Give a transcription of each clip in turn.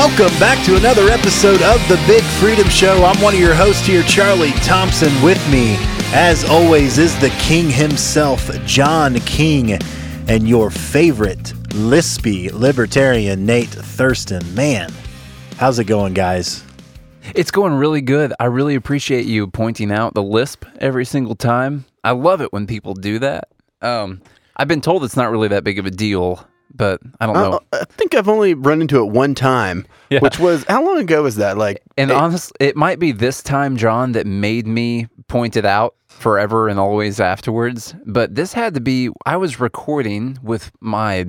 Welcome back to another episode of The Big Freedom Show. I'm one of your hosts here, Charlie Thompson. With me, as always, is the king himself, John King, and your favorite lispy libertarian, Nate Thurston. Man, how's it going, guys? It's going really good. I really appreciate you pointing out the lisp every single time. I love it when people do that. Um, I've been told it's not really that big of a deal, but I don't know. Uh, I think I've only run into it one time, Yeah. which was how long ago was that? Like, and it- honestly, it might be this time, John, that made me point it out forever and always afterwards. But this had to be, I was recording with my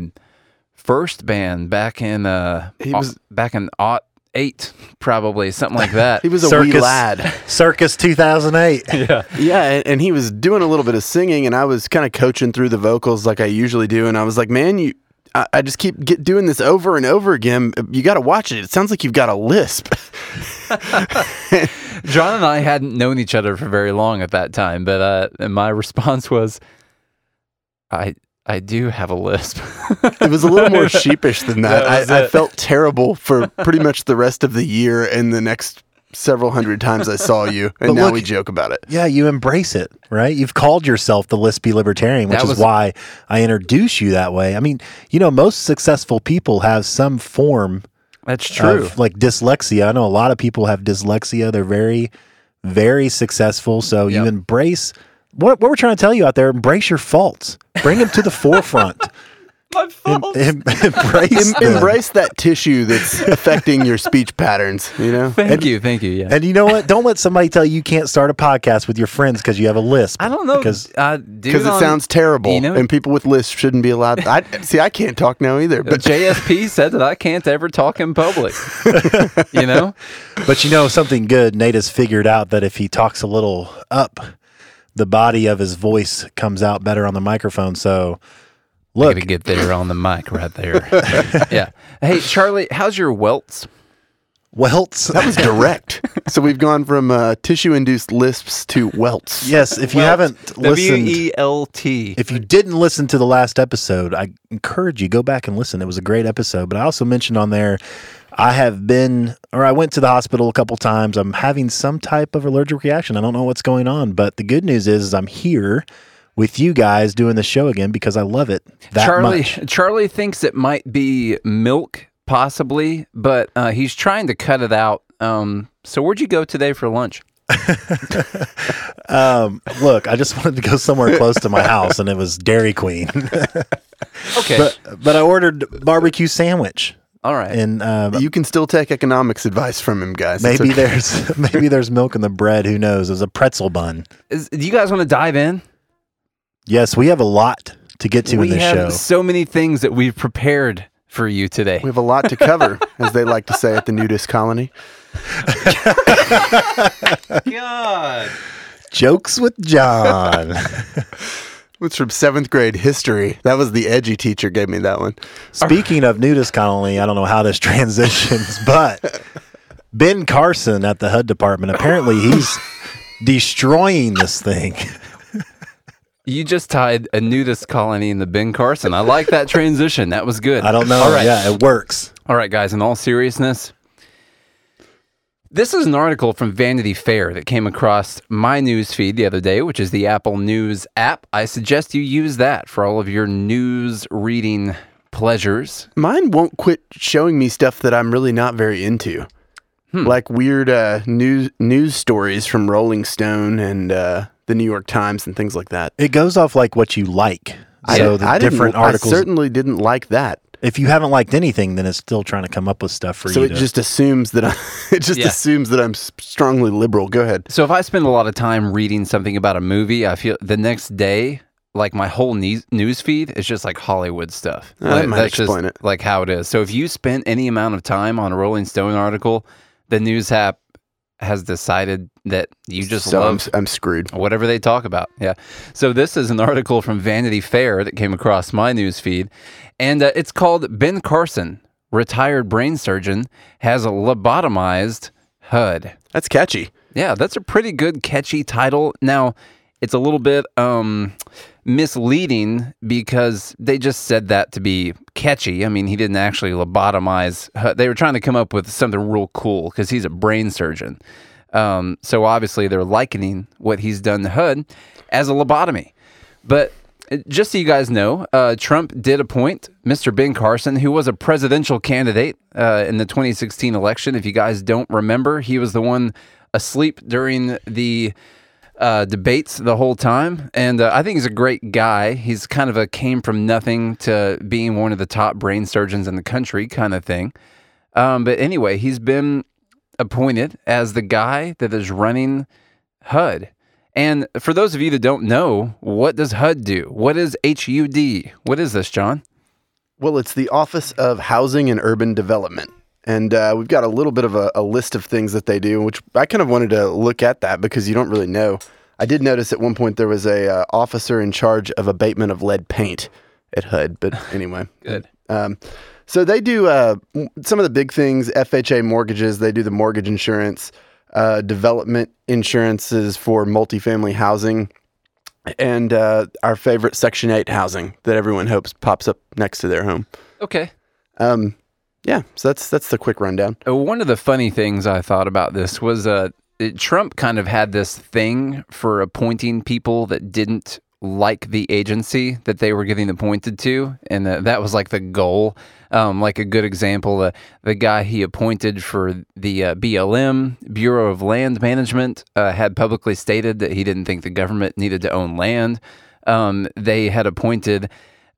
first band back in, uh, He was- back in aught eight, probably something like that. he was a wee lad. Circus 2008. yeah. Yeah, and, and he was doing a little bit of singing, and I was kind of coaching through the vocals like I usually do, and I was like, man, you. I I just keep get doing this over and over again. You got to watch it. It sounds like you've got a lisp. John and I hadn't known each other for very long at that time, but uh, and my response was, "I I do have a lisp." It was a little more sheepish than that. That I, I felt terrible for pretty much the rest of the year and the next several hundred times I saw you, and But now look- we joke about it. Yeah, you embrace it, right? You've called yourself the lispy libertarian, which That is was- why I introduce you that way. I mean, you know, most successful people have some form That's true. of like dyslexia. I know a lot of people have dyslexia. They're very, very successful. So you embrace what, what we're trying to tell you out there. Embrace your faults. Bring them to the forefront. my Em- em- embrace Em- embrace that tissue that's affecting your speech patterns. You know. Thank you, thank you. Yeah. And you know what? Don't let somebody tell you you can't start a podcast with your friends because you have a lisp. I don't know because uh, because it sounds terrible, you know- and people with lisps shouldn't be allowed. I see. I can't talk now either. But But JSP said that I can't ever talk in public. you know, But you know something good. Nate has figured out that if he talks a little up, the body of his voice comes out better on the microphone. So look, gotta get there on the mic right there. yeah. Hey, Charlie, how's your welts? welts. that was direct. so we've gone from uh, tissue-induced lisps to welts. yes, if you haven't W listened, E L T. if you didn't listen to the last episode, I encourage you go back and listen. It was a great episode. But I also mentioned on there, I have been, or I went to the hospital a couple times. I'm having some type of allergic reaction. I don't know what's going on, but the good news is, is I'm here with you guys doing the show again because I love it that Charlie much. Charlie thinks it might be milk, possibly, but uh, he's trying to cut it out. Um, so where'd you go today for lunch? Um, look, I just wanted to go somewhere close to my house, and it was Dairy Queen. Okay, but but I ordered barbecue sandwich, all right. and um, You can still take economics advice from him, guys. Maybe okay. there's maybe there's milk in the bread. Who knows? It was a pretzel bun. Is, do you guys want to dive in? Yes, we have a lot to get to we in this have show. so many things that we've prepared for you today. We have a lot to cover, as they like to say at the nudist colony. God. Jokes with John. It's from seventh grade history. That was the edgy teacher gave me that one. Speaking of nudist colony, I don't know how this transitions, but Ben Carson at the HUD department apparently he's destroying this thing. You just tied a nudist colony in the Ben Carson. I like that transition. That was good. I don't know. All right. Yeah, it works. All right, guys, in all seriousness, this is an article from Vanity Fair that came across my news feed the other day, which is the Apple News app. I suggest you use that for all of your news reading pleasures. Mine won't quit showing me stuff that I'm really not very into, Hmm. like weird uh, news news stories from Rolling Stone and uh, the New York Times and things like that. It goes off like what you like. I- So the I different articles. I certainly didn't like that. if you haven't liked anything, then it's still trying to come up with stuff for So you. it to, just assumes that I, it just Yeah. assumes that I'm strongly liberal. Go ahead. So if I spend a lot of time reading something about a movie, I feel the next day, like my whole news news feed is just like Hollywood stuff. Uh, that Like, might that's explain just it. like how it is. So if you spent any amount of time on a Rolling Stone article, the news app has decided that you just so I'm, love s- I'm screwed. whatever they talk about. Yeah. So this is an article from Vanity Fair that came across my news feed, and uh, it's called "Ben Carson, retired brain surgeon, has a lobotomized HUD." That's catchy. Yeah, that's a pretty good catchy title. Now, it's a little bit um, misleading because they just said that to be catchy. I mean, he didn't actually lobotomize. They were trying to come up with something real cool because he's a brain surgeon. Um, so obviously, they're likening what he's done to HUD as a lobotomy. But uh, just so you guys know, uh, Trump did appoint Mr. Ben Carson, who was a presidential candidate uh, in the 2016 election. If you guys don't remember, he was the one asleep during the uh, debates the whole time. And uh, I think he's a great guy. He's kind of a came from nothing to being one of the top brain surgeons in the country kind of thing. Um, but anyway, he's been appointed as the guy that is running HUD. And for those of you that don't know, what does HUD do? What is HUD? What is this, John? Well, it's the Office of Housing and Urban Development. And uh, we've got a little bit of a, a list of things that they do, which I kind of wanted to look at that because you don't really know. I did notice at one point there was a uh, officer in charge of abatement of lead paint at HUD, but anyway. Good. Um, so they do uh, some of the big things: FHA mortgages. They do the mortgage insurance, uh, development insurances for multifamily housing, and uh, our favorite Section Eight housing that everyone hopes pops up next to their home. Okay. Um, yeah, so that's that's the quick rundown. Uh, One of the funny things I thought about this was uh, it- Trump kind of had this thing for appointing people that didn't like the agency that they were getting appointed to, and uh, that was like the goal. Um, like a good example, the the guy he appointed for the uh, BLM Bureau of Land Management uh, had publicly stated that he didn't think the government needed to own land. Um, they had appointed.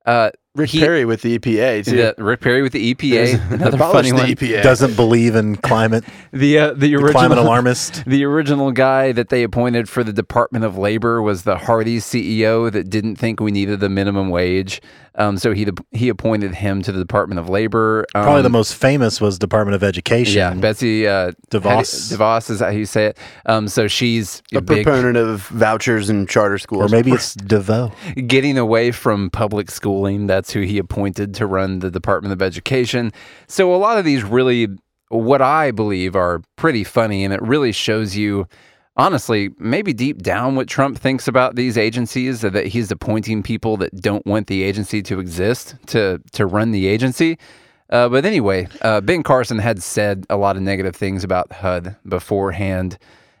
Uh, Rick he- Perry with the EPA too. the, Rick Perry with the EPA, another funny the one. EPA. Doesn't believe in climate, The uh, the original climate alarmist. The original guy that they appointed for the Department of Labor was the Hardee's CEO that didn't think we needed the minimum wage. Um, so he he appointed him to the Department of Labor. Um, Probably the most famous was Department of Education. yeah, Betsy uh, DeVos. Hattie- DeVos is how you say it. Um, so she's a big, proponent of vouchers and charter schools. Or maybe it's DeVoe. getting away from public schooling. That's who he appointed to run the Department of Education. So a lot of these really, what I believe, are pretty funny, and it really shows you. Honestly, maybe deep down, what Trump thinks about these agencies that he's appointing people that don't want the agency to exist to to run the agency. Uh, but anyway, uh, Ben Carson had said a lot of negative things about HUD beforehand,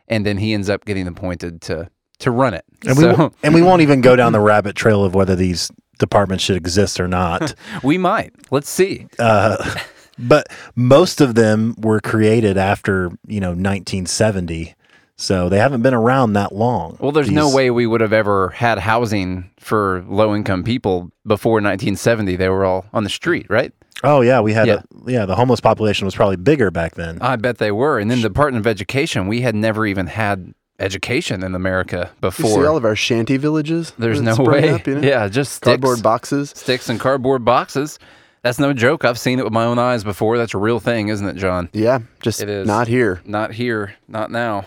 and then he ends up getting appointed to to run it. And so, we and we won't even go down the rabbit trail of whether these departments should exist or not. We might. Let's see. uh, but most of them were created after you know 1970, so they haven't been around that long. Well, there's no way we would have ever had housing for low income people before 1970. They were all on the street, right? Oh yeah, we had Yeah. a yeah. The homeless population was probably bigger back then. I bet they were. And then the Department of Education, we had never even had education in America before. You see all of our shanty villages. There's no way. up, you know? Yeah, just sticks, Cardboard boxes. sticks and cardboard boxes. That's no joke. I've seen it with my own eyes before. That's a real thing, isn't it, John? Yeah, just It is. not here. Not here, not now.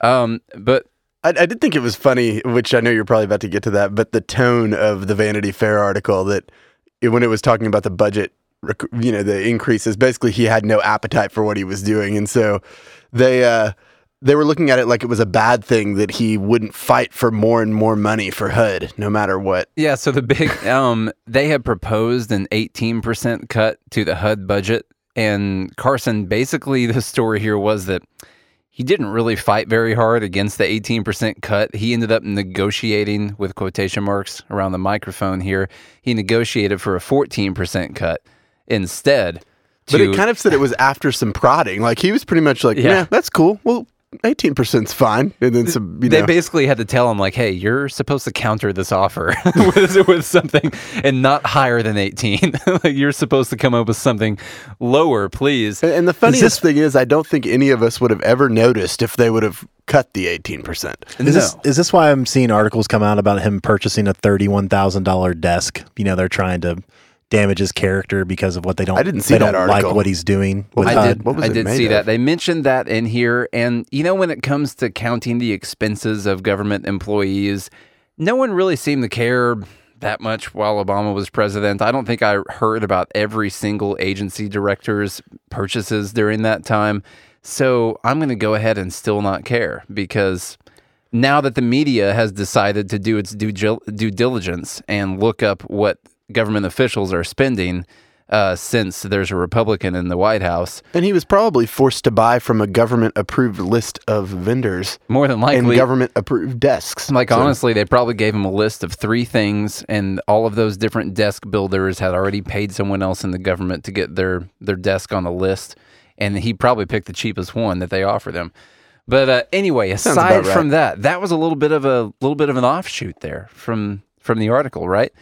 Um, but I, I did think it was funny, which I know you're probably about to get to that, but the tone of the Vanity Fair article that it- when it was talking about the budget, rec- you know, the increases, basically he had no appetite for what he was doing, and so they uh, they were looking at it like it was a bad thing that he wouldn't fight for more and more money for HUD, no matter what. Yeah, so the big um they had proposed an 18% cut to the HUD budget and Carson basically the story here was that he didn't really fight very hard against the 18% cut. He ended up negotiating with quotation marks around the microphone here. He negotiated for a 14% cut instead. But it kind of said it was after some prodding. Like he was pretty much like, yeah, that's cool. Well, 18%'s fine. And then some, you they know. basically had to tell him like, "Hey, you're supposed to counter this offer with, with something and not higher than 18. like you're supposed to come up with something lower, please." And- And the funniest this- thing is, I don't think any of us would have ever noticed if they would have cut the 18%. Is this is this why I'm seeing articles come out about him purchasing a thirty-one thousand dollar desk? You know, they're trying to damage his character because of what they don't. I didn't see they that don't like what he's doing. What with I HUD. did. What was I it did see of? that. They mentioned that in here, and you know, when it comes to counting the expenses of government employees, no one really seemed to care that much while Obama was president. I don't think I heard about every single agency director's purchases during that time. So I'm going to go ahead and still not care because now that the media has decided to do its due, due diligence and look up what government officials are spending uh, since there's a Republican in the White House, And he was probably forced to buy from a government approved list of vendors more than and likely, government approved desks. like So- honestly, they probably gave him a list of three things, and all of those different desk builders had already paid someone else in the government to get their their desk on the list, and he probably picked the cheapest one that they offered him. But uh, anyway, aside right. from that, that was a little bit of a little bit of an offshoot there from from the article, right?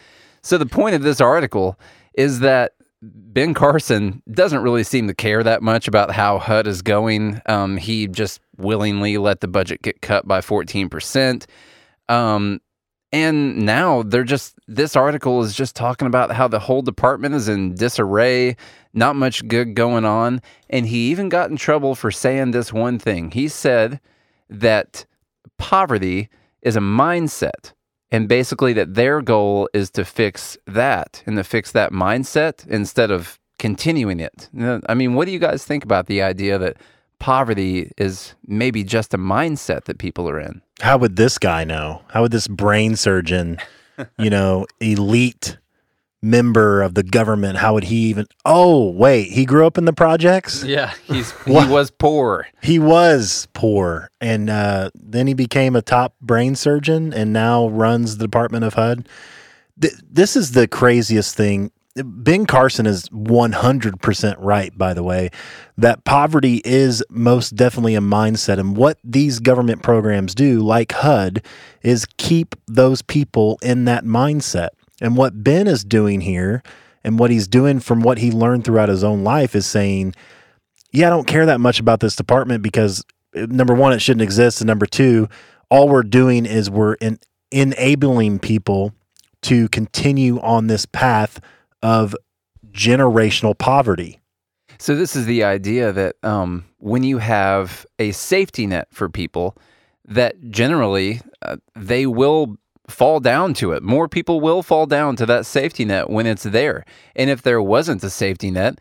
So the point of this article is that Ben Carson doesn't really seem to care that much about how HUD is going. Um, he just willingly let the budget get cut by 14%. Um, and now they're just, this article is just talking about how the whole department is in disarray, not much good going on. And he even got in trouble for saying this one thing. He said that poverty is a mindset and basically that their goal is to fix that and to fix that mindset instead of continuing it. I mean, what do you guys think about the idea that poverty is maybe just a mindset that people are in? How would this guy know? How would this brain surgeon, you know, elite member of the government, how would he even? Oh, wait, he grew up in the projects? Yeah, he's he was poor. He was poor. And uh, then he became a top brain surgeon and now runs the Department of HUD. Th- this is the craziest thing. Ben Carson is 100% right, by the way, that poverty is most definitely a mindset. And what these government programs do, like HUD, is keep those people in that mindset. And what Ben is doing here, and what he's doing from what he learned throughout his own life, is saying, yeah, I don't care that much about this department because uh, number one, it shouldn't exist. And number two, all we're doing is we're in, enabling people to continue on this path of generational poverty. So this is the idea that um, when you have a safety net for people, that generally uh, they will fall down to it. More people will fall down to that safety net when it's there. And if there wasn't a safety net,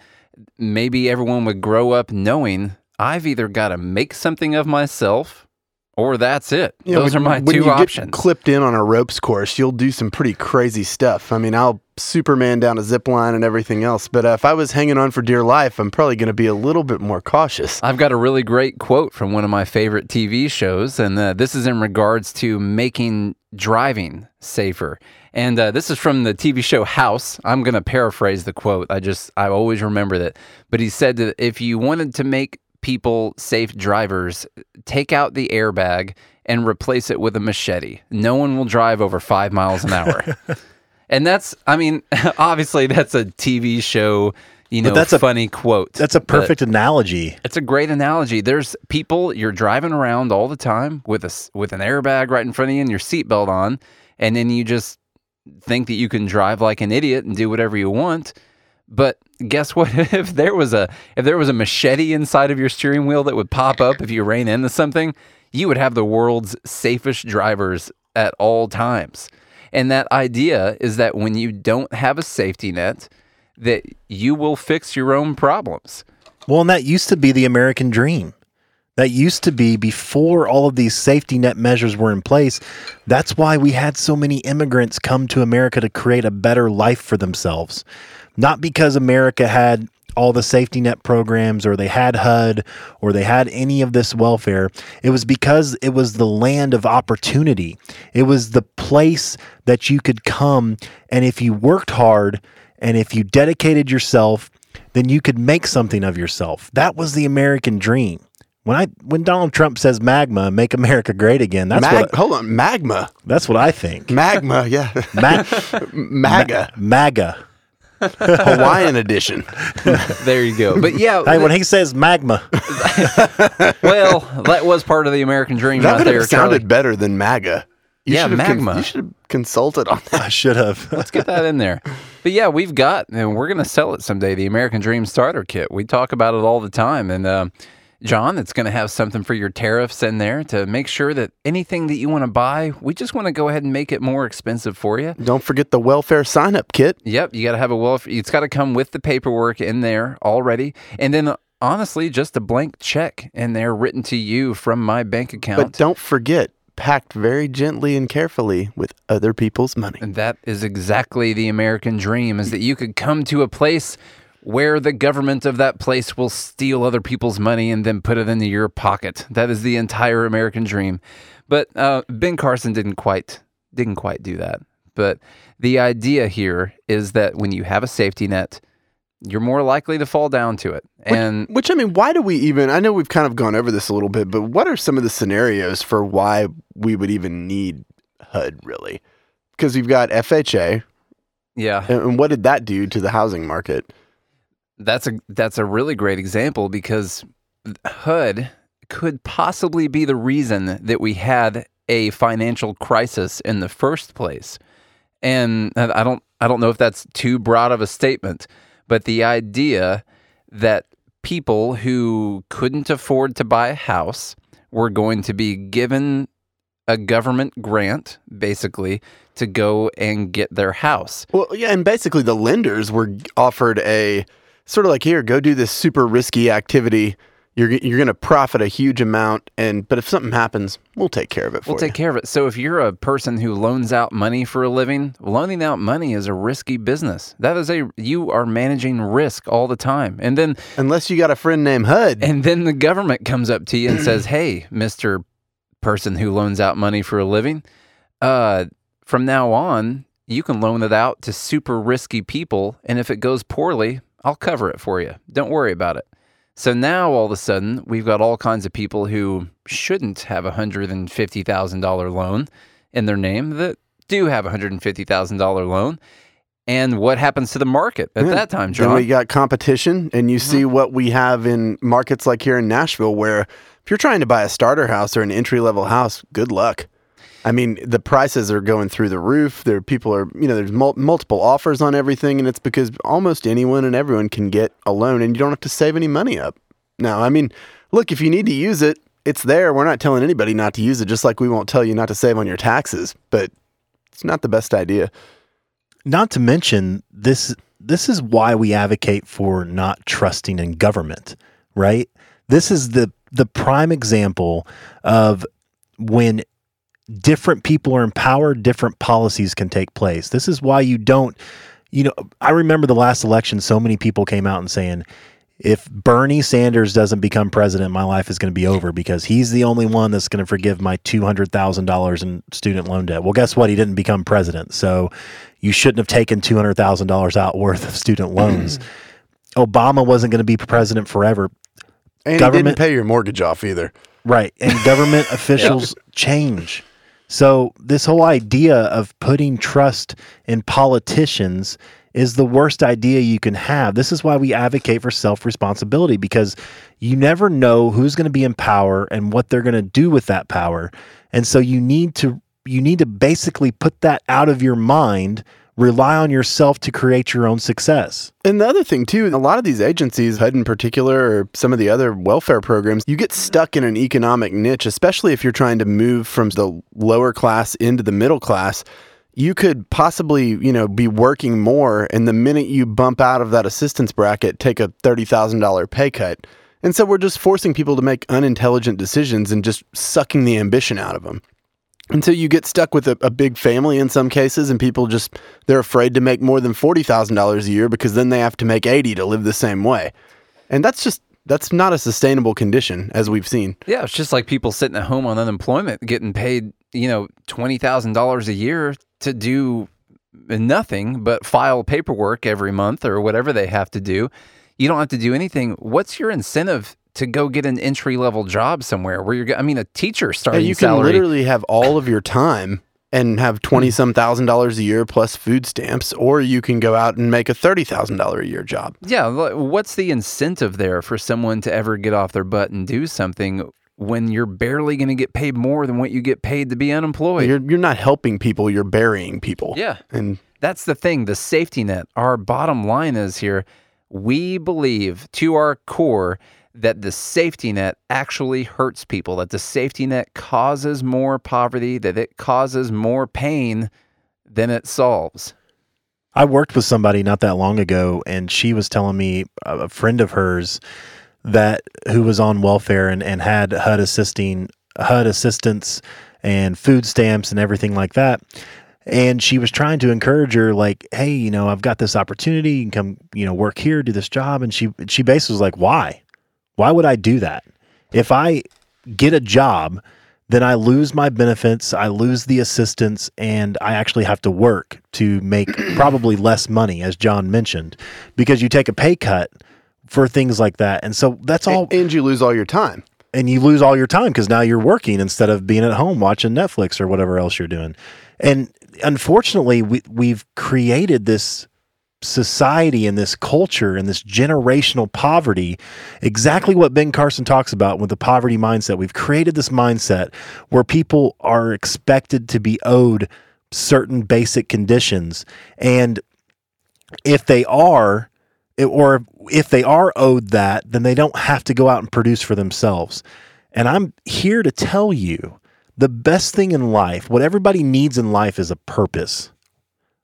maybe everyone would grow up knowing I've either got to make something of myself or that's it. You know, Those when- are my two you options. Get clipped in on a ropes course, you'll do some pretty crazy stuff. I mean, I'll Superman down a zip line and everything else. But uh, if I was hanging on for dear life, I'm probably going to be a little bit more cautious. I've got a really great quote from one of my favorite TV shows, and uh, this is in regards to making driving safer. And uh, this is from the TV show House. I'm going to paraphrase the quote. I just, I always remember that. But he said that if you wanted to make people safe drivers, take out the airbag and replace it with a machete. No one will drive over five miles an hour. and that's, I mean, obviously that's a TV show, you know, that's a- funny quote. That's a perfect analogy. it's a great analogy. There's people you're driving around all the time with a with an airbag right in front of you and your seatbelt on, and then you just think that you can drive like an idiot and do whatever you want. But guess what? if there was a if there was a machete inside of your steering wheel that would pop up if you ran into something, you would have the world's safest drivers at all times. And that idea is that when you don't have a safety net, that you will fix your own problems. Well, and that used to be the American dream. That used to be before all of these safety net measures were in place. That's why we had so many immigrants come to America to create a better life for themselves. Not because America had all the safety net programs or they had HUD or they had any of this welfare. It was because it was the land of opportunity. It was the place that you could come and if you worked hard and if you dedicated yourself then you could make something of yourself. That was the American dream. When I when Donald Trump says magma, make America great again, that's Mag- what hold on, magma, that's what I think. magma, yeah, Ma- MAGA, MAGA. Hawaiian edition. There you go. But yeah, Hey, when he says magma, well, that was part of the American dream That right would there, have sounded Charlie. better than MAGA. You Yeah, have con- magma. you should have consulted on that. I should have. Let's get that in there. But yeah, we've got, and we're going to sell it someday. The American Dream Starter Kit. We talk about it all the time, and uh, John, it's going to have something for your tariffs in there to make sure that anything that you want to buy, we just want to go ahead and make it more expensive for you. Don't forget the welfare sign up kit. Yep, you got to have a welfare. It's got to come with the paperwork in there already, and then honestly, just a blank check in there written to you from my bank account. But don't forget, packed very gently and carefully with other people's money. And that is exactly the American dream is that you could come to a place where the government of that place will steal other people's money and then put it into your pocket. That is the entire American dream. But uh, Ben Carson didn't quite didn't quite do that. But the idea here is that when you have a safety net, you're more likely to fall down to it. And Which I mean, why do we even? I know we've kind of gone over this a little bit, but what are some of the scenarios for why we would even need HUD really? Because we've got FHA, yeah, and, and what did that do to the housing market? That's a that's a really great example because HUD could possibly be the reason that we had a financial crisis in the first place. And I don't I don't know if that's too broad of a statement, but the idea that people who couldn't afford to buy a house were going to be given a government grant basically to go and get their house. Well, yeah, and basically the lenders were offered a sort of like here, go do this super risky activity. You're you're going to profit a huge amount, and but if something happens, we'll take care of it. For We'll take care of it. So if you're a person who loans out money for a living, loaning out money is a risky business. That is a you are managing risk all the time. And then unless you got a friend named HUD. and then the government comes up to you and says, "Hey, Mr. person who loans out money for a living, uh from now on, you can loan it out to super risky people and if it goes poorly, I'll cover it for you. Don't worry about it." So now all of a sudden, we've got all kinds of people who shouldn't have a $150,000 loan in their name that do have a $150,000 loan. And what happens to the market at Yeah. that time, Then John? we got competition, and you see mm-hmm. what we have in markets like here in Nashville, where if you're trying to buy a starter house or an entry level house, good luck. I mean, the prices are going through the roof. There, people are, you know, there's mul- multiple offers on everything, and it's because almost anyone and everyone can get a loan, and you don't have to save any money up. Now, I mean, look, if you need to use it, it's there. We're not telling anybody not to use it, just like we won't tell you not to save on your taxes. But it's not the best idea. Not to mention this this is why we advocate for not trusting in government, right? This is the the prime example of when different people are empowered, different policies can take place. This is why you don't you know, I remember the last election so many people came out and saying if Bernie Sanders doesn't become president, my life is going to be over because he's the only one that's going to forgive my $200,000 in student loan debt. Well, guess what? He didn't become president. So you shouldn't have taken $200,000 out worth of student loans. Obama wasn't going to be president forever. And Government- didn't pay your mortgage off either. Right. And government officials change. So, this whole idea of putting trust in politicians is the worst idea you can have. This is why we advocate for self responsibility because you never know who's going to be in power and what they're going to do with that power. And so you need to you need to basically put that out of your mind, rely on yourself to create your own success. And the other thing too, a lot of these agencies, HUD in particular, or some of the other welfare programs, you get stuck in an economic niche, especially if you're trying to move from the lower class into the middle class. You could possibly, you know, be working more, and the minute you bump out of that assistance bracket, take a thirty thousand dollar pay cut. And so we're just forcing people to make unintelligent decisions and just sucking the ambition out of them. So you get stuck with a, a big family in some cases, and people just they're afraid to make more than forty thousand dollars a year because then they have to make eighty to live the same way, and that's just that's not a sustainable condition as we've seen. Yeah, it's just like people sitting at home on unemployment getting paid, you know, $20,000 a year to do nothing but file paperwork every month or whatever they have to do. You don't have to do anything. What's your incentive to go get an entry level job somewhere where you're, I mean, a teacher Yeah, starting you can salary. literally have all of your time and have twenty some thousand dollars a year plus food stamps, or you can go out and make a thirty thousand dollar a year job. Yeah, what's the incentive there for someone to ever get off their butt and do something when you're barely going to get paid more than what you get paid to be unemployed? You're you're not helping people; you're burying people. Yeah. and That's the thing, the safety net. Our bottom line is here we believe to our core that the safety net actually hurts people, that the safety net causes more poverty, that it causes more pain than it solves. I worked with somebody not that long ago, and she was telling me a friend of hers that who was on welfare and, and had HUD assisting HUD assistance and food stamps and everything like that. And she was trying to encourage her, like, "Hey, you know, I've got this opportunity. You can come, you know, work here, do this job." And she she basically was like, "Why? Why would I do that? If I get a job, then I lose my benefits, I lose the assistance, and I actually have to work to make probably less money, as John mentioned, because you take a pay cut for things like that. And so that's all. and you lose all your time. And you lose all your time because now you're working instead of being at home watching Netflix or whatever else you're doing. And unfortunately, we, we've created this society and this culture and this generational poverty, exactly what Ben Carson talks about with the poverty mindset. We've created this mindset where people are expected to be owed certain basic conditions. And if they are, or if they are owed that, then they don't have to go out and produce for themselves. And I'm here to tell you the best thing in life, what everybody needs in life is a purpose.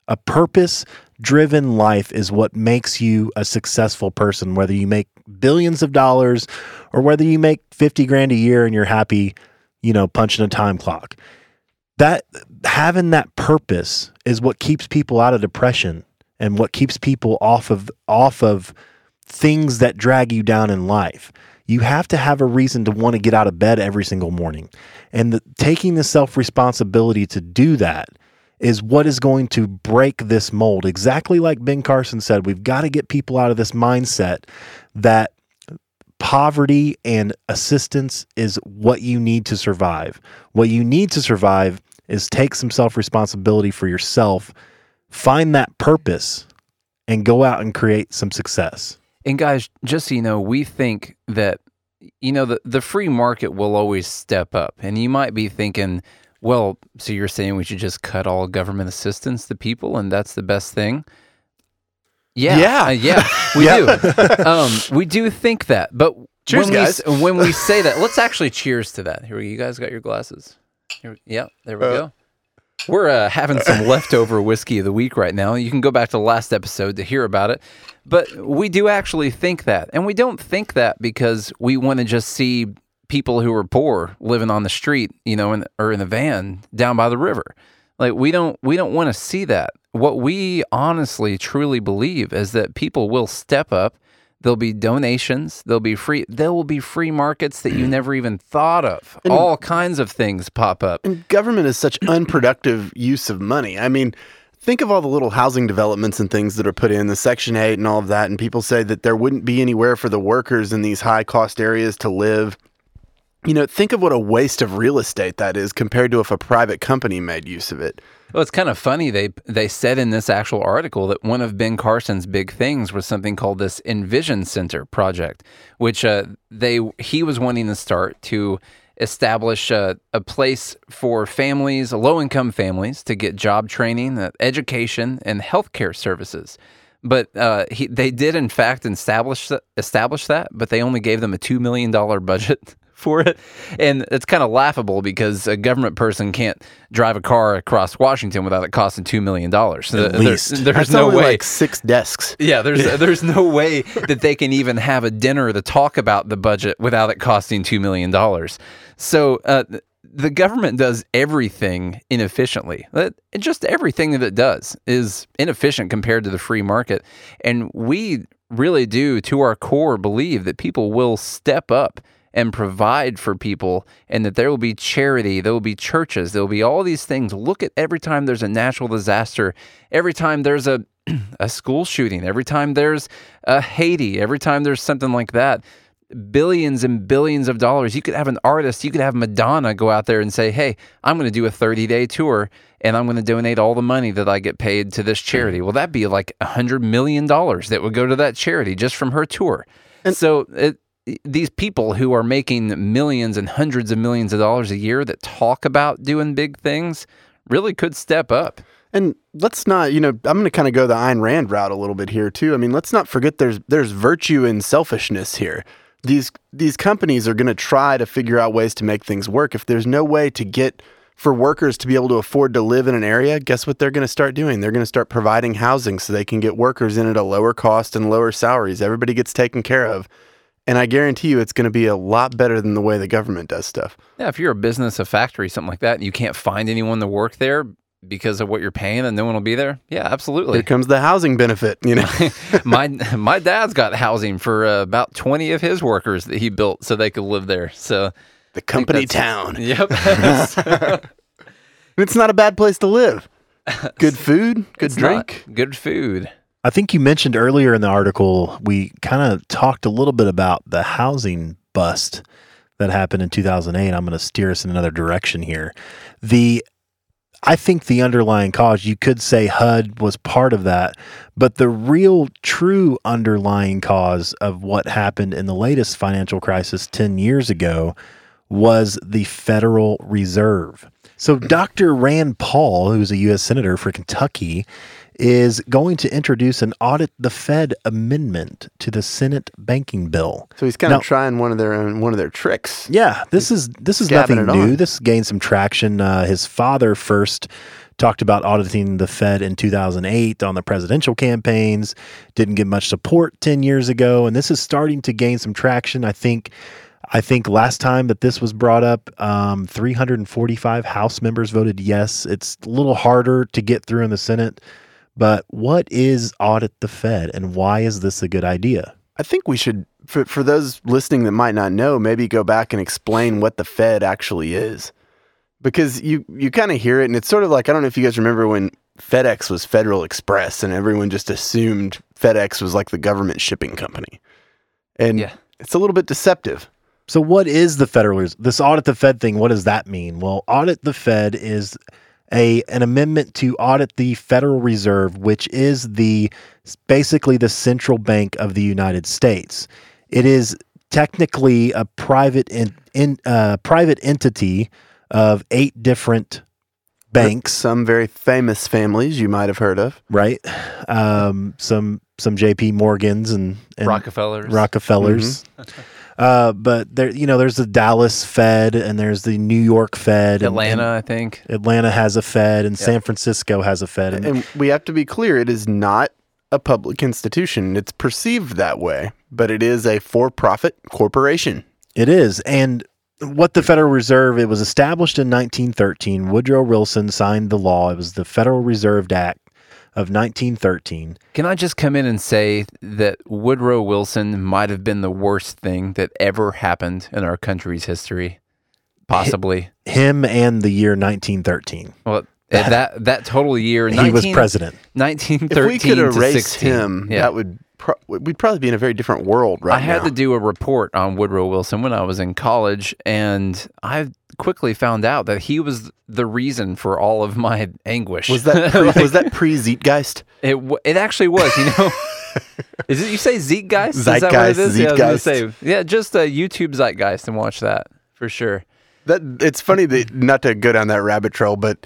A purpose driven life is what makes you a successful person, whether you make billions of dollars or whether you make 50 grand a year and you're happy, you know, punching a time clock. That having that purpose is what keeps people out of depression and what keeps people off of off of things that drag you down in life. You have to have a reason to want to get out of bed every single morning. And the, taking the self responsibility to do that is what is going to break this mold. Exactly like Ben Carson said, we've got to get people out of this mindset that poverty and assistance is what you need to survive. What you need to survive is take some self responsibility for yourself, find that purpose, and go out and create some success. And guys, just so you know, we think that you know the the free market will always step up. And you might be thinking, well, so you're saying we should just cut all government assistance to people and that's the best thing? Yeah. Yeah. uh, yeah, we do. Um, we do think that. But Cheers, when, guys. We, when we say that, let's actually cheers to that. Here, we- you guys got your glasses? Here, yeah, there we Uh, go. We're uh, having some leftover whiskey of the week right now. You can go back to the last episode to hear about it. But we do actually think that. And we don't think that because we want to just see people who are poor living on the street, you know, in, or in the van down by the river. Like we don't we don't want to see that. What we honestly truly believe is that people will step up. There'll be donations. There'll be free. There will be free markets that you never even thought of. All kinds of things pop up. And government is such unproductive use of money. I mean, think of all the little housing developments and things that are put in, the Section 8 and all of that. And people say that there wouldn't be anywhere for the workers in these high cost areas to live. You know, think of what a waste of real estate that is compared to if a private company made use of it. Well, it's kind of funny. They they said in this actual article that one of Ben Carson's big things was something called this Envision Center project, which uh, they he was wanting to start to establish a, a place for families, low income families, to get job training, uh, education, and healthcare services. But uh, he, they did in fact establish establish that, but they only gave them a two million dollar budget for it, and it's kind of laughable because a government person can't drive a car across Washington without it costing two million dollars. At There- least. there's That's no way. like six desks. yeah, there's there's no way that they can even have a dinner to talk about the budget without it costing two million dollars. So uh, the government does everything inefficiently. Just everything that it does is inefficient compared to the free market, and we really do, to our core, believe that people will step up and provide for people and that there will be charity, there will be churches, there will be all these things. Look at every time there's a natural disaster, every time there's a a school shooting, every time there's a Haiti, every time there's something like that, billions and billions of dollars. You could have an artist, you could have Madonna go out there and say, "Hey, I'm going to do a 30-day tour and I'm going to donate all the money that I get paid to this charity." Well, that'd be like a 100 million dollars that would go to that charity just from her tour. And so it these people who are making millions and hundreds of millions of dollars a year that talk about doing big things really could step up. And let's not, you know, I'm going to kind of go the Ayn Rand route a little bit here too. I mean, let's not forget there's there's virtue in selfishness here. These these companies are going to try to figure out ways to make things work. If there's no way to get for workers to be able to afford to live in an area, guess what they're going to start doing? They're going to start providing housing so they can get workers in at a lower cost and lower salaries. Everybody gets taken care of. And I guarantee you it's going to be a lot better than the way the government does stuff. Yeah, if you're a business, a factory, something like that, and you can't find anyone to work there because of what you're paying and no one will be there, yeah, absolutely. Here comes the housing benefit, you know. my my dad's got housing for uh, about 20 of his workers that he built so they could live there. So, the company town. yep. It's not a bad place to live. Good food, good It's drink. good food. I think you mentioned earlier in the article, we kind of talked a little bit about the housing bust that happened in 2008. I'm going to steer us in another direction here. The I think the underlying cause, you could say HUD was part of that, but the real true underlying cause of what happened in the latest financial crisis 10 years ago was the Federal Reserve. So Dr. Rand Paul, who's a U.S. Senator for Kentucky, is going to introduce an audit the Fed amendment to the Senate banking bill. So he's kind Now- of trying one of their own one of their tricks. Yeah, this is this is nothing new. on. This gained some traction. Uh, his father first talked about auditing the Fed in 2008 on the presidential campaigns. Didn't get much support 10 years ago, and this is starting to gain some traction. I think. I think last time that this was brought up, um, 345 House members voted yes. It's a little harder to get through in the Senate, but what is audit the Fed, and why is this a good idea? I think we should for for those listening that might not know, maybe go back and explain what the Fed actually is. Because you you kind of hear it and it's sort of like I don't know if you guys remember when FedEx was Federal Express and everyone just assumed FedEx was like the government shipping company. And Yeah. it's a little bit deceptive. So, what is the Federal Reserve? This audit the Fed thing, what does that mean? Well, audit the Fed is a an amendment to audit the Federal Reserve, which is the basically the central bank of the United States. It is technically a private in, in uh, private entity of eight different banks, Some very famous families you might have heard of. right? Um, some some J.P. Morgans and, and Rockefellers. Rockefellers. Uh, but there, you know, there's the Dallas Fed and there's the New York Fed. and- Atlanta, and I think. Atlanta has a Fed, and San Francisco has a Fed. And, And we have to be clear, it is not a public institution. It's perceived that way, but it is a for-profit corporation. it is. And what the Federal Reserve, it was established in 1913. Woodrow Wilson signed the law. It was the Federal Reserve Act of 1913. Can I just come in and say that Woodrow Wilson might have been the worst thing that ever happened in our country's history? Possibly. Him and the year 1913. Well, that that, that total year, he was president. 1913 If we could to erase 16. him, yeah. that would pro- we'd probably be in a very different world right I had now. to do a report on Woodrow Wilson when I was in college, and I quickly found out that he was the reason for all of my anguish. was that pre, was that pre Zeitgeist? It w- it actually was, you know. is it you say Zeitgeist? Is that what it Zeitgeist. Yeah, I was say. Yeah, just uh, YouTube Zeitgeist and watch that for sure. That it's funny that not to go down that rabbit trail, but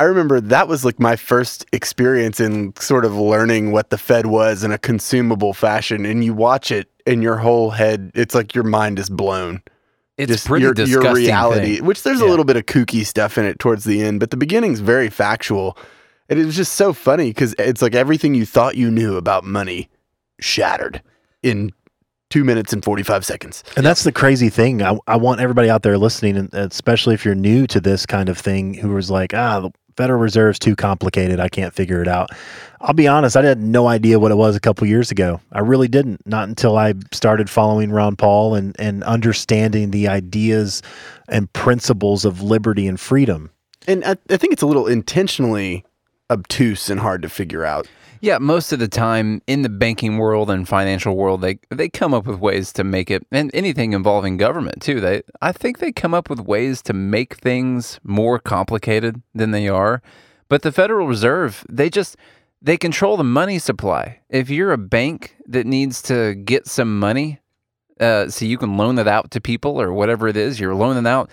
I remember that was like my first experience in sort of learning what the Fed was in a consumable fashion. And you watch it, and your whole head, it's like your mind is blown. It's just pretty your, disgusting. your reality, thing. which there's a little bit of kooky stuff in it towards the end, but the beginning's very factual. And it was just so funny because it's like everything you thought you knew about money shattered in two minutes and 45 seconds. And that's the crazy thing. I, I want everybody out there listening, and especially if you're new to this kind of thing, who was like, ah, the Federal Reserve's too complicated. I can't figure it out. I'll be honest, I had no idea what it was a couple years ago. I really didn't. Not until I started following Ron Paul and, and understanding the ideas and principles of liberty and freedom. And I, I think it's a little intentionally obtuse and hard to figure out. Yeah, most of the time in the banking world and financial world, they they come up with ways to make it, and anything involving government too. They, I think, they come up with ways to make things more complicated than they are. But the Federal Reserve, they just they control the money supply. If you're a bank that needs to get some money, uh, so you can loan it out to people or whatever it is, you're loaning out.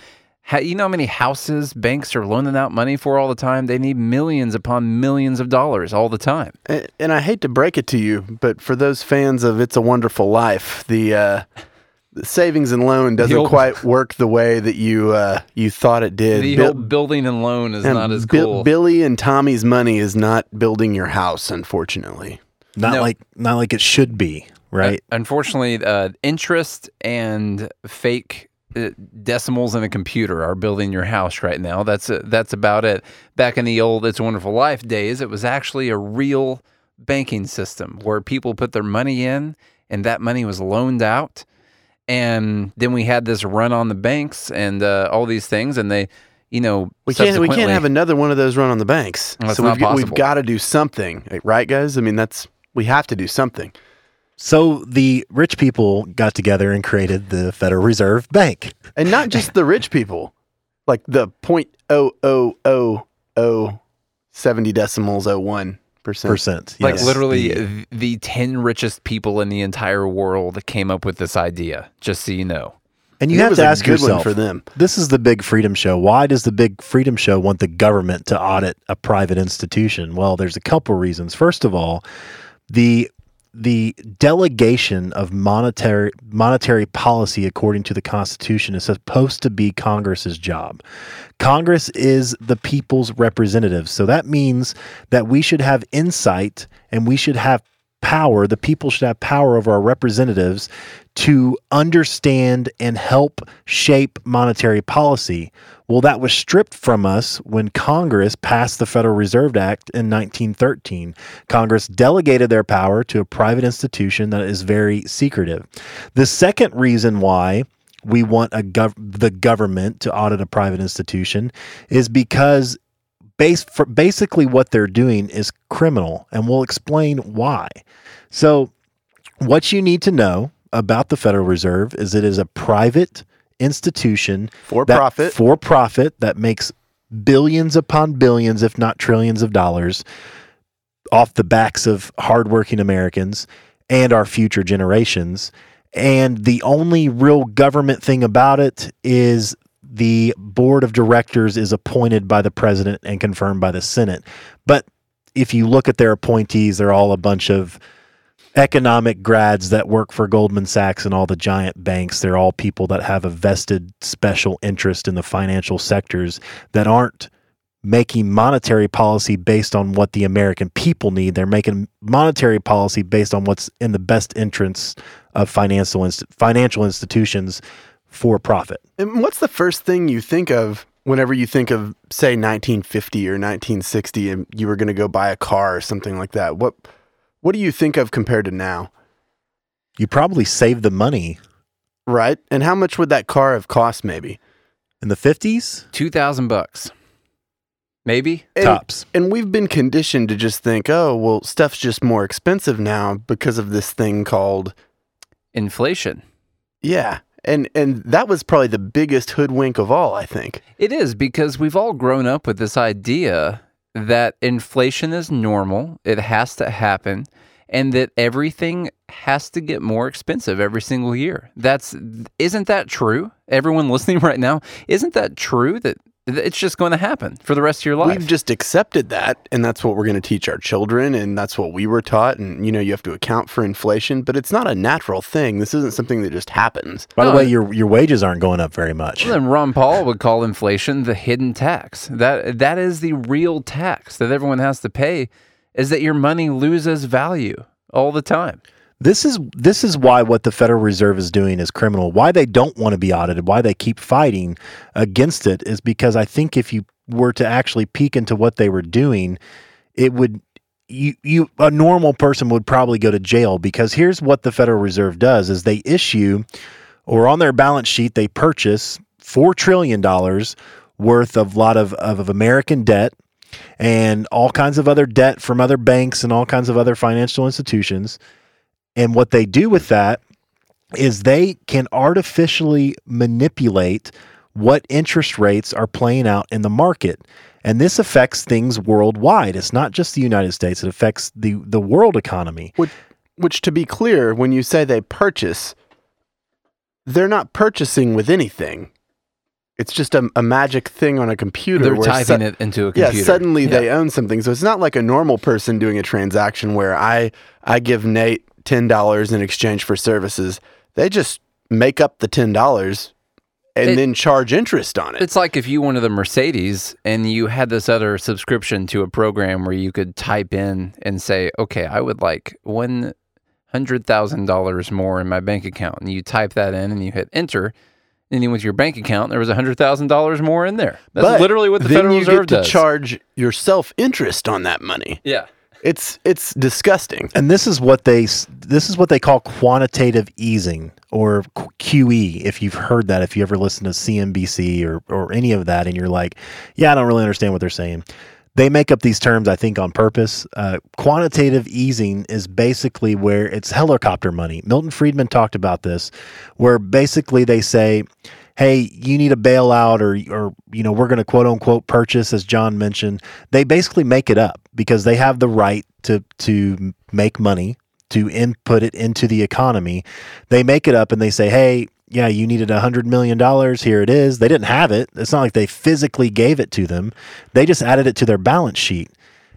Ha- you know how many houses banks are loaning out money for all the time? They need millions upon millions of dollars all the time. A- And I hate to break it to you, but for those fans of It's a Wonderful Life, the, uh, the savings and loan doesn't old- quite work the way that you uh, you thought it did. The Bill- old building and loan is and not as Bi- cool. Billy and Tommy's money is not building your house, unfortunately. Not No. like not like it should be. right? Uh, unfortunately, uh, interest and fake decimals in a computer are building your house right now. That's uh, that's about it. Back in the old "It's a Wonderful Life" days, it was actually a real banking system where people put their money in, and that money was loaned out. And then we had this run on the banks and uh, all these things, and they, you know, We can't we can't have another one of those run on the banks. Well, so we've, we've got to do something, right, guys? I mean, that's we have to do something. So the rich people got together and created the Federal Reserve Bank. and not just the rich people, like the point oh oh oh oh seventy decimals oh one percent. Percent. Like literally, The- the ten richest people in the entire world came up with this idea. Just so you know, and you It have to a ask good one yourself for them. This is the Big Freedom Show. Why does the Big Freedom Show want the government to audit a private institution? Well, there's a couple reasons. First of all, the the delegation of monetary monetary policy according to the Constitution is supposed to be Congress's job. Congress is the people's representatives. So that means that we should have insight and we should have power. The people should have power over our representatives to understand and help shape monetary policy. Well, that was stripped from us when Congress passed the Federal Reserve Act in 1913. Congress delegated their power to a private institution that is very secretive. The second reason why we want a gov- the government to audit a private institution is because base for basically what they're doing is criminal and we'll explain why. So what you need to know about the Federal Reserve is it is a private institution For that- profit. for profit that makes billions upon billions if not trillions of dollars off the backs of hardworking Americans and our future generations and the only real government thing about it is the board of directors is appointed by the president and confirmed by the Senate. But if you look at their appointees, they're all a bunch of economic grads that work for Goldman Sachs and all the giant banks. They're all people that have a vested special interest in the financial sectors that aren't making monetary policy based on what the American people need. They're making monetary policy based on what's in the best interest of financial inst- financial institutions for profit. And what's the first thing you think of whenever you think of, say, 1950 or 1960, and you were going to go buy a car or something like that? What What do you think of compared to now? You probably save the money Right? And how much would that car have cost? Maybe in the 50s two thousand bucks, maybe. And- tops. And we've been conditioned to just think, oh, well, stuff's just more expensive now because of this thing called Inflation. yeah. And and that was probably the biggest hoodwink of all, I think. It is because we've all grown up with this idea that inflation is normal, it has to happen, and that everything has to get more expensive every single year. That's isn't that true? Everyone listening right now, isn't that true that it's just going to happen for the rest of your life? We've just accepted that, and that's what we're going to teach our children, and that's what we were taught. And you know, you have to account for inflation, but it's not a natural thing. This isn't something that just happens. By the way, your your wages aren't going up very much. Well, then Ron Paul would call inflation the hidden tax. That that is the real tax that everyone has to pay is that your money loses value all the time. This is this is why what the Federal Reserve is doing is criminal. Why they don't want to be audited, why they keep fighting against it is because I think if you were to actually peek into what they were doing, it would you you a normal person would probably go to jail because here's what the Federal Reserve does is they issue or on their balance sheet they purchase 4 trillion dollars worth of lot of, of of American debt and all kinds of other debt from other banks and all kinds of other financial institutions. And what they do with that is they can artificially manipulate what interest rates are playing out in the market. And this affects things worldwide. It's not just the United States, it affects the, the world economy. Which, which, to be clear, when you say they purchase, they're not purchasing with anything. It's just a, a magic thing on a computer. They're where typing su- it into a computer. Yeah, computer. suddenly Yeah. they own something. So it's not like a normal person doing a transaction where I I give Nate ten dollars in exchange for services. They just make up the ten dollars and It- then charge interest on it. It's like if you wanted a Mercedes and you had this other subscription to a program where you could type in and say, "Okay, I would like $100,000 more in my bank account. And you type that in and you hit enter. And then with your bank account, there was $100,000 more in there. That's But literally what the Federal you Reserve get to does. charge yourself interest on that money. yeah. It's it's disgusting. And this is what they this is what they call quantitative easing or QE. If you've heard that, if you ever listen to CNBC or or any of that, and you're like, yeah, I don't really understand what they're saying. They make up these terms, I think, on purpose. Uh, quantitative easing is basically where it's helicopter money. Milton Friedman talked about this, where basically they say, hey, you need a bailout or or you know, we're going to quote unquote purchase as John mentioned. They basically make it up because they have the right to to make money, to input it into the economy. They make it up and they say, "Hey, yeah, you needed a hundred million dollars. Here it is." They didn't have it. It's not like they physically gave it to them. They just added it to their balance sheet.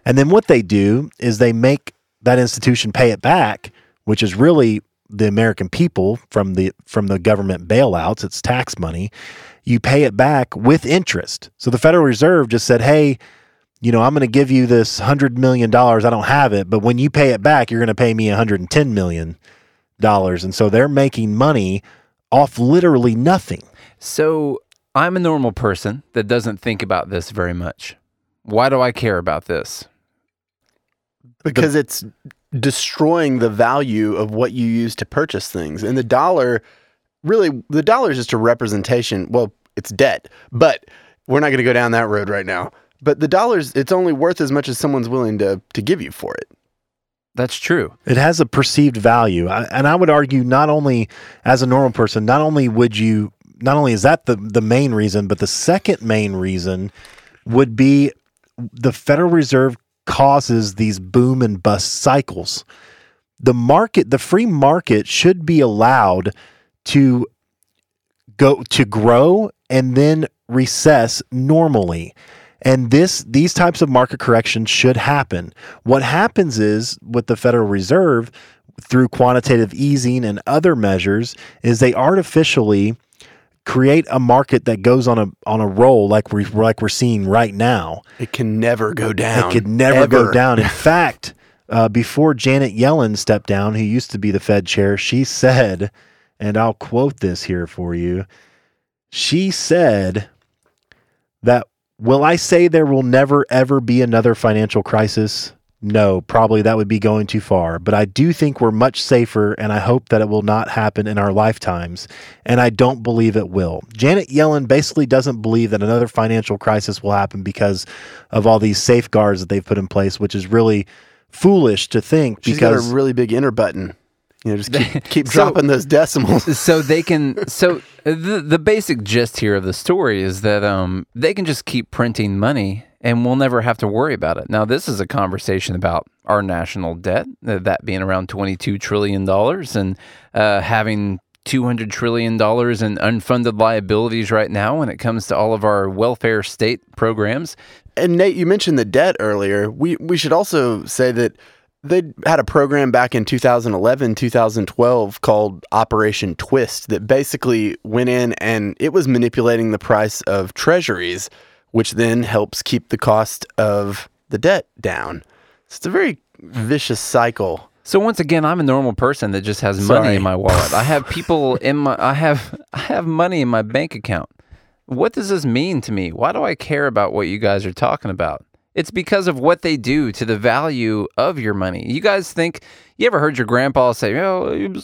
And then what they do is they make that institution pay it back, which is really the American people from the from the government bailouts. It's tax money. You pay it back with interest. So the Federal Reserve just said, "Hey, you know, I'm going to give you this hundred million dollars. I don't have it, but when you pay it back, you're going to pay me 110 million dollars." And so they're making money off literally nothing. So I'm a normal person that doesn't think about this very much. Why do I care about this? because it's destroying the value of what you use to purchase things. And the dollar, really, the dollar is just a representation. Well, it's debt, but we're not going to go down that road right now. But the dollar's, it's only worth as much as someone's willing to to give you for it. That's true. It has a perceived value, and I would argue not only as a normal person, not only would you, not only is that the the main reason, but the second main reason would be the Federal Reserve causes these boom and bust cycles. The market, the free market, should be allowed to go to grow and then recess normally. And this these types of market corrections should happen. What happens is with the Federal Reserve through quantitative easing and other measures is they artificially create a market that goes on a on a roll like we like we're seeing right now. It can never go down. It could never go down. In fact, uh, before Janet Yellen stepped down, who used to be the Fed chair, she said, and I'll quote this here for you. She said that, Will I say there will never, ever be another financial crisis? No, probably that would be going too far. But I do think we're much safer, and I hope that it will not happen in our lifetimes. And I don't believe it will. Janet Yellen basically doesn't believe that another financial crisis will happen because of all these safeguards that they've put in place, which is really foolish to think She's got a really big enter button. You know, just keep, keep So- dropping those decimals. so they can so the the basic gist here of the story is that um they can just keep printing money and we'll never have to worry about it. Now this is a conversation about our national debt, uh, that being around 22 trillion dollars and uh, having 200 trillion dollars in unfunded liabilities right now when it comes to all of our welfare state programs. And Nate, you mentioned the debt earlier. We we should also say that they had a program back in 2011, 2012 called Operation Twist that basically went in and it was manipulating the price of treasuries, which then helps keep the cost of the debt down. It's a very vicious cycle. So once again, I'm a normal person that just has money Sorry. in my wallet. I have people in my I have I have money in my bank account. What does this mean to me? Why do I care about what you guys are talking about? It's because of what they do to the value of your money. You guys think you ever heard your grandpa say, "Oh,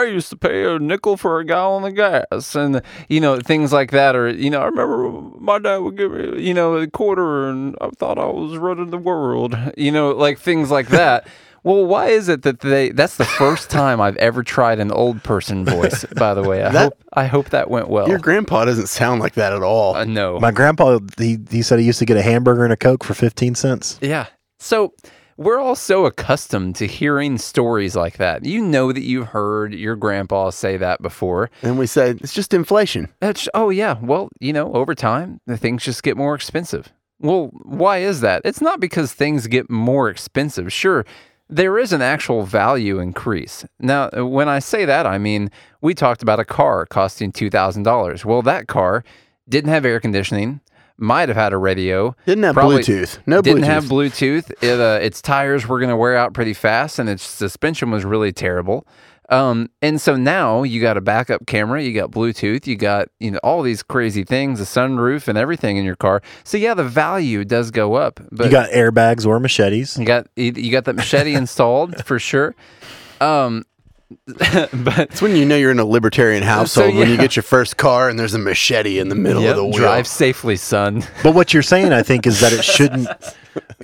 I used to pay a nickel for a gallon of gas," and you know things like that, or you know, I remember my dad would give me, you know, a quarter, and I thought I was running the world, you know, like things like that. Well, why is it that they? That's the first time I've ever tried an old person voice. By the way, I That- hope I hope that went well. Your grandpa doesn't sound like that at all. uh, no, my grandpa, he, he said he used to get a hamburger and a Coke for 15 cents. Yeah. So we're all so accustomed to hearing stories like that. You know that you've heard your grandpa say that before. and we say it's just inflation. That's oh yeah. Well, you know, over time the things just get more expensive. Well, why is that? It's not because things get more expensive. Sure, there is an actual value increase. Now, when I say that, I mean we talked about a car costing $2,000. Well, that car didn't have air conditioning, might have had a radio. Didn't have Probably Bluetooth. No didn't Bluetooth. have Bluetooth. It, uh, its tires were going to wear out pretty fast, and its suspension was really terrible. Um, and so now you got a backup camera, you got Bluetooth, you got you know all these crazy things, a sunroof, and everything in your car. So yeah, the value does go up. But you got airbags or machetes. you got you you got that machete installed for sure. Um, but It's when you know you're in a libertarian household when you get your first car and there's a machete in the middle yep, of the wheel. drive safely, son. But what you're saying, I think, is that it shouldn't.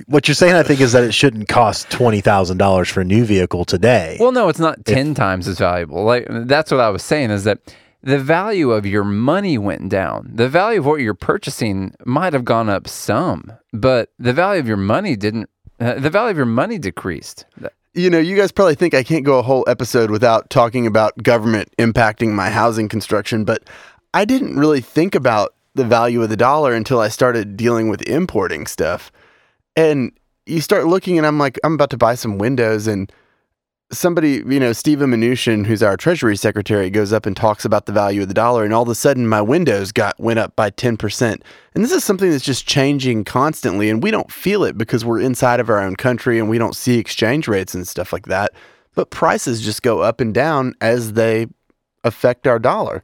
What you're saying, I think, is that it shouldn't cost twenty thousand dollars for a new vehicle today. Well, no, it's not 10 times as valuable. Like that's what I was saying is that the value of your money went down. The value of what you're purchasing might have gone up some, but the value of your money didn't uh, the value of your money decreased. You know, you guys probably think I can't go a whole episode without talking about government impacting my housing construction, but I didn't really think about the value of the dollar until I started dealing with importing stuff. And you start looking, and I'm like, I'm about to buy some windows, and somebody, you know, Steven Mnuchin, who's our Treasury Secretary, goes up and talks about the value of the dollar, and all of a sudden my windows got went up by ten percent. And this is something that's just changing constantly, and we don't feel it because we're inside of our own country and we don't see exchange rates and stuff like that. But prices just go up and down as they affect our dollar.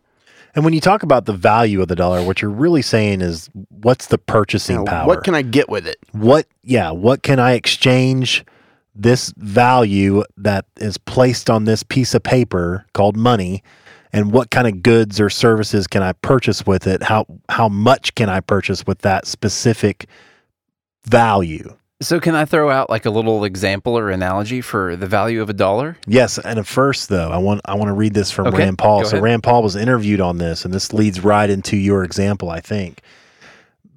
and when you talk about the value of the dollar, what you're really saying is, what's the purchasing Now, power? what can I get with it? what yeah what can i exchange this value that is placed on this piece of paper called money and what kind of goods or services can i purchase with it? How how much can i purchase with that specific value? So can I throw out like a little example or analogy for the value of a dollar? yes and at first though i want i want to read this from Okay, rand paul. so rand paul was interviewed on this and this leads right into your example i think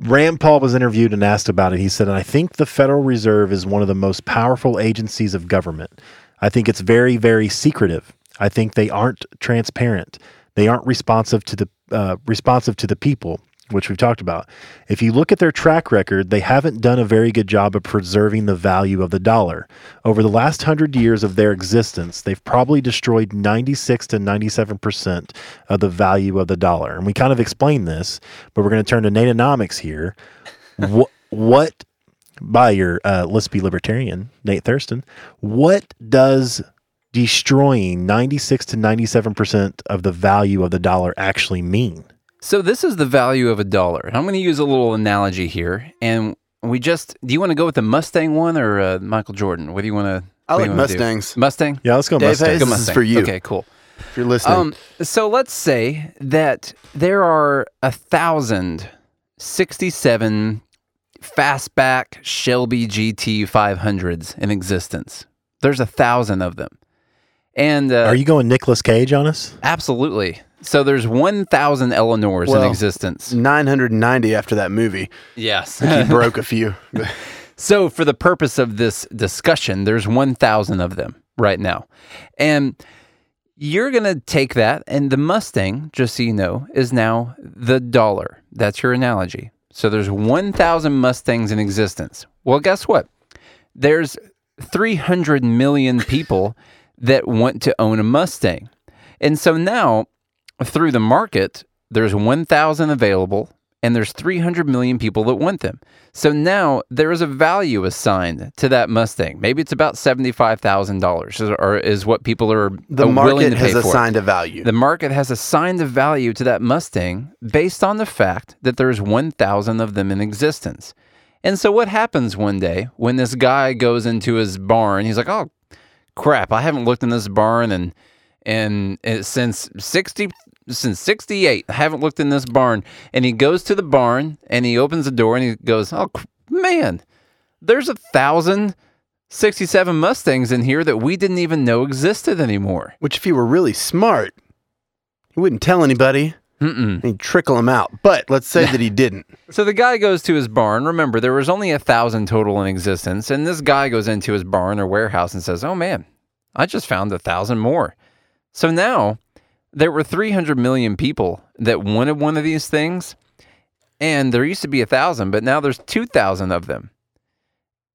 Rand Paul was interviewed and asked about it. He said, I think the Federal Reserve is one of the most powerful agencies of government. I think it's very, very secretive. I think they aren't transparent. They aren't responsive to the uh, responsive to the people, which we've talked about. If you look at their track record, they haven't done a very good job of preserving the value of the dollar. Over the last hundred years of their existence, they've probably destroyed 96 to 97 percent of the value of the dollar. And we kind of explained this, but we're going to turn to Natonomics here. what, what by your uh, let's be libertarian, Nate Thurston, what does destroying 96 to 97 percent of the value of the dollar actually mean? So this is the value of a dollar. I'm going to use a little analogy here. And we just, do you want to go with the Mustang one or uh, Michael Jordan? What do you want to? I like you do? Mustangs. Mustang? Yeah, let's go Dave Mustang. Hayes? Go This is for you. Okay, cool. If you're listening, Um, so let's say that there are a thousand sixty-seven fastback Shelby GT 500s in existence. There's a thousand of them. And uh, Are you going Nicolas Cage on us? absolutely. So there's 1,000 Eleanors in existence. 990 after that movie. Yes. He broke a few. So, for the purpose of this discussion, there's 1,000 of them right now. And you're going to take that, and the Mustang, just so you know, is now the dollar. That's your analogy. So, there's 1,000 Mustangs in existence. Well, guess what? There's 300 million people that want to own a Mustang. And so now, through the market, there's 1,000 available and there's 300 million people that want them. So now there is a value assigned to that Mustang. Maybe it's about $75,000 is- or is what people are The willing market to has pay for. assigned a value. The market has assigned a value to that Mustang based on the fact that there's 1,000 of them in existence. And so what happens one day when this guy goes into his barn? He's like, "Oh, crap! I haven't looked in this barn and and, and since 60 since 68 i haven't looked in this barn and he goes to the barn and he opens the door and he goes oh man there's a thousand 67 mustangs in here that we didn't even know existed anymore Which, if he were really smart, he wouldn't tell anybody. Mm-mm. and He'd trickle them out. But let's say that he didn't. So the guy goes to his barn. Remember, there was only a thousand total in existence, and this guy goes into his barn or warehouse and says, "Oh man, I just found a thousand more." So now there were 300 million people that wanted one of these things, and there used to be a thousand, but now there's 2,000 of them.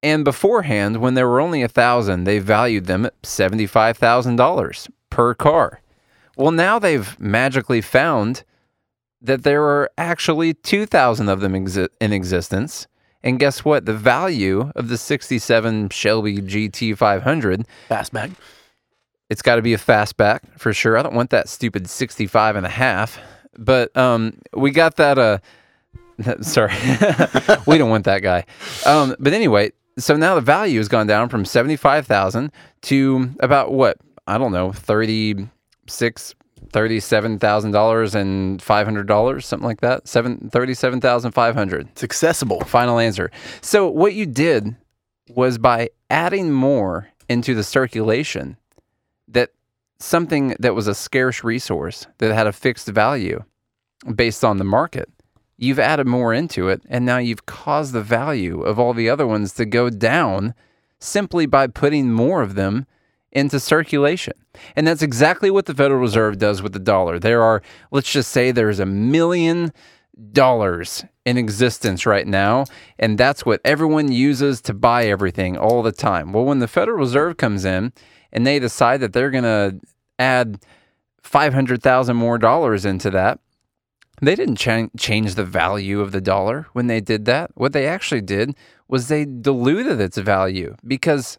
And beforehand, when there were only a thousand, they valued them at $75,000 per car. Well, now they've magically found that there are actually 2,000 of them exi- in existence. And guess what? The value of the 67 Shelby GT500, Fastback. It's got to be a fastback for sure. I don't want that stupid 65 and a half. But um, we got that. Uh, sorry, we don't want that guy. Um, but anyway, so now the value has gone down from 75,000 to about what? I don't know, 36 $37,000 and $500, something like that. Seven thirty-seven thousand five hundred. It's accessible. Final answer. So what you did was by adding more into the circulation that something that was a scarce resource that had a fixed value based on the market, you've added more into it and now you've caused the value of all the other ones to go down simply by putting more of them into circulation. And that's exactly what the Federal Reserve does with the dollar. There are, let's just say, there's a million dollars in existence right now, and that's what everyone uses to buy everything all the time. Well, when the Federal Reserve comes in and they decide that they're going to add 500,000 more dollars into that, they didn't ch- change the value of the dollar when they did that. What they actually did was they diluted its value because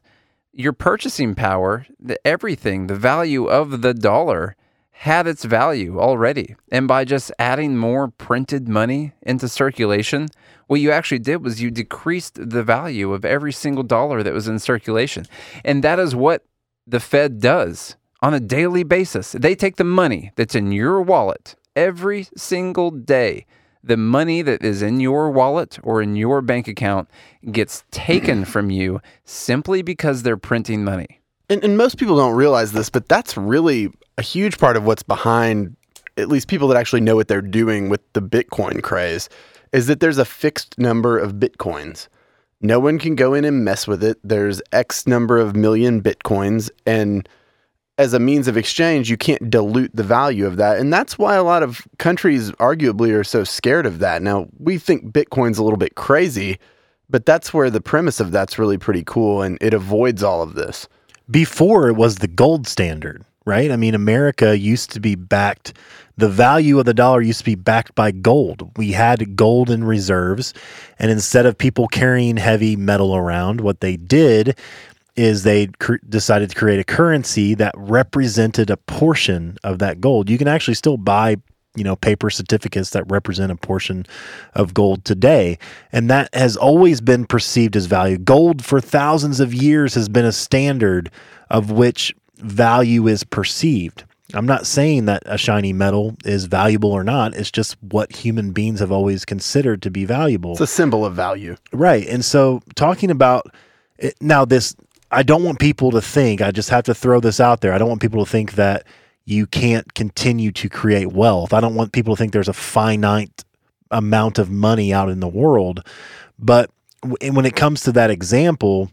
your purchasing power, the, everything, the value of the dollar had its value already. And by just adding more printed money into circulation, what you actually did was you decreased the value of every single dollar that was in circulation. And that is what the Fed does on a daily basis. They take the money that's in your wallet every single day the money that is in your wallet or in your bank account gets taken from you simply because they're printing money. And, and most people don't realize this, but that's really a huge part of what's behind, at least people that actually know what they're doing with the Bitcoin craze, is that there's a fixed number of Bitcoins. No one can go in and mess with it. There's X number of million Bitcoins. And as a means of exchange, you can't dilute the value of that. And that's why a lot of countries arguably are so scared of that. Now, we think Bitcoin's a little bit crazy, but that's where the premise of that's really pretty cool and it avoids all of this. Before it was the gold standard, right? I mean, America used to be backed, the value of the dollar used to be backed by gold. We had gold in reserves. And instead of people carrying heavy metal around, what they did is they cr- decided to create a currency that represented a portion of that gold. You can actually still buy, you know, paper certificates that represent a portion of gold today, and that has always been perceived as value. Gold for thousands of years has been a standard of which value is perceived. I'm not saying that a shiny metal is valuable or not. It's just what human beings have always considered to be valuable. It's a symbol of value. Right. And so talking about it, now this I don't want people to think, I just have to throw this out there. I don't want people to think that you can't continue to create wealth. I don't want people to think there's a finite amount of money out in the world. But when it comes to that example,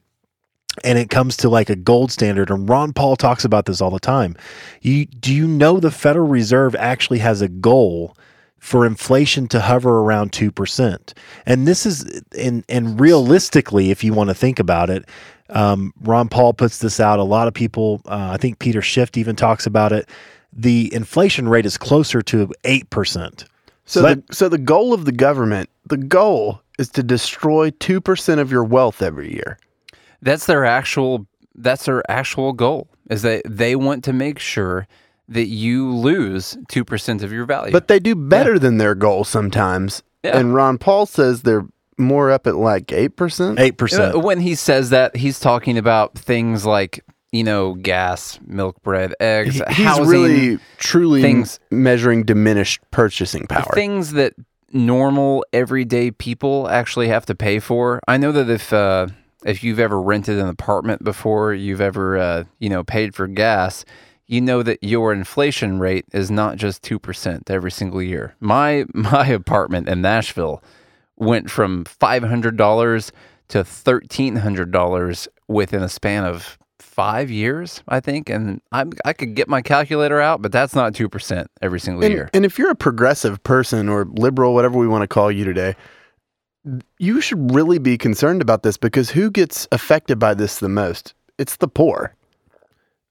and it comes to like a gold standard, and Ron Paul talks about this all the time. You do you know the Federal Reserve actually has a goal for inflation to hover around two percent? And this is and and realistically, if you want to think about it, um, Ron Paul puts this out. A lot of people, uh, I think Peter Schiff even talks about it. The inflation rate is closer to 8%. So, so, that, the, so the goal of the government, the goal is to destroy 2% of your wealth every year. That's their actual that's their actual goal. Is that they want to make sure that you lose 2% of your value. But they do better yeah. than their goal sometimes. Yeah. And Ron Paul says they're more up at like 8%? 8%. When he says that, he's talking about things like, you know, gas, milk, bread, eggs, he's housing, really truly things, measuring diminished purchasing power. Things that normal everyday people actually have to pay for. I know that if uh, if you've ever rented an apartment before, you've ever uh, you know paid for gas, you know that your inflation rate is not just 2% every single year. My my apartment in Nashville went from $500 to $1,300 within a span of five years, I think. And I, I could get my calculator out, but that's not 2% every single and, year. And if you're a progressive person or liberal, whatever we want to call you today, you should really be concerned about this because who gets affected by this the most? It's the poor.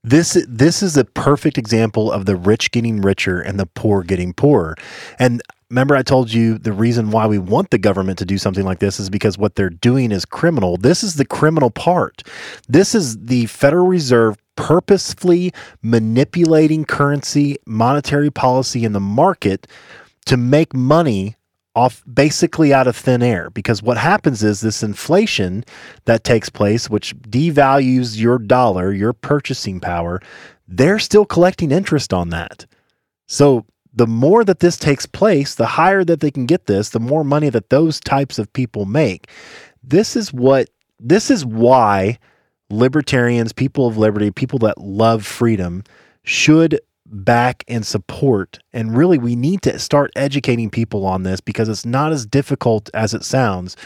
This this is a perfect example of the rich getting richer and the poor getting poorer. And remember I told you the reason why we want the government to do something like this is because what they're doing is criminal. This is the criminal part. This is the Federal Reserve purposefully manipulating currency, monetary policy in the market to make money off basically out of thin air. Because what happens is this inflation that takes place which devalues your dollar your purchasing power they're still collecting interest on that. So the more that this takes place the higher that they can get this the more money that those types of people make. This is what this is why libertarians people of liberty people that love freedom should back and support. And really, we need to start educating people on this because it's not as difficult as it sounds.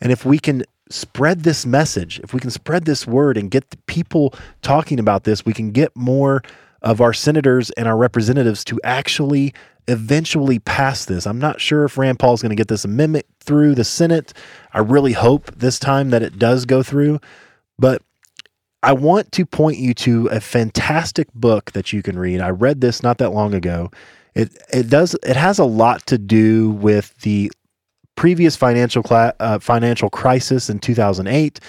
And if we can spread this message, if we can spread this word and get the people talking about this, we can get more of our senators and our representatives to actually eventually pass this. I'm not sure if Rand Paul is going to get this amendment through the Senate. I really hope this time that it does go through. But I want to point you to a fantastic book that you can read. I read this not that long ago. It it does it has a lot to do with the previous financial cla- uh, financial crisis in 2008,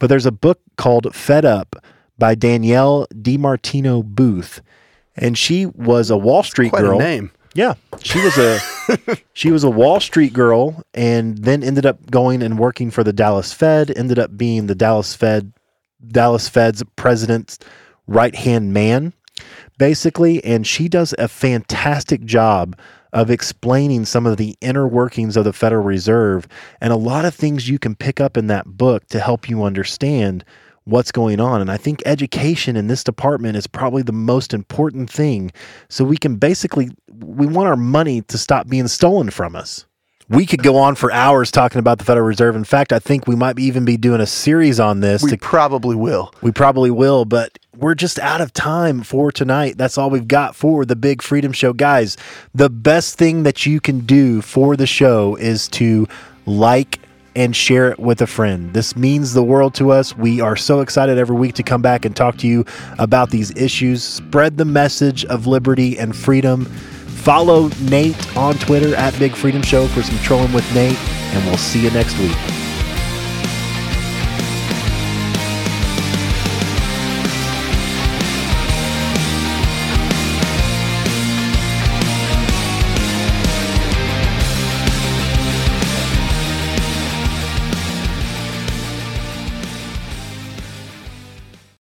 but there's a book called Fed Up by Danielle DiMartino Booth, and she was a Wall Street Quite girl. a name. Yeah, she was a she was a Wall Street girl, and then ended up going and working for the Dallas Fed. Ended up being the Dallas Fed Dallas Fed's president's right hand man, basically. And she does a fantastic job of explaining some of the inner workings of the Federal Reserve and a lot of things you can pick up in that book to help you understand what's going on. And I think education in this department is probably the most important thing. So we can basically, we want our money to stop being stolen from us. We could go on for hours talking about the Federal Reserve. In fact, I think we might even be doing a series on this. We to, probably will. we probably will, but we're just out of time for tonight. That's all we've got for the Big Freedom Show. Guys, the best thing that you can do for the show is to like and share it with a friend. This means the world to us. We are so excited every week to come back and talk to you about these issues. Spread the message of liberty and freedom. Follow Nate on Twitter at Big Freedom Show for some trolling with Nate, and we'll see you next week.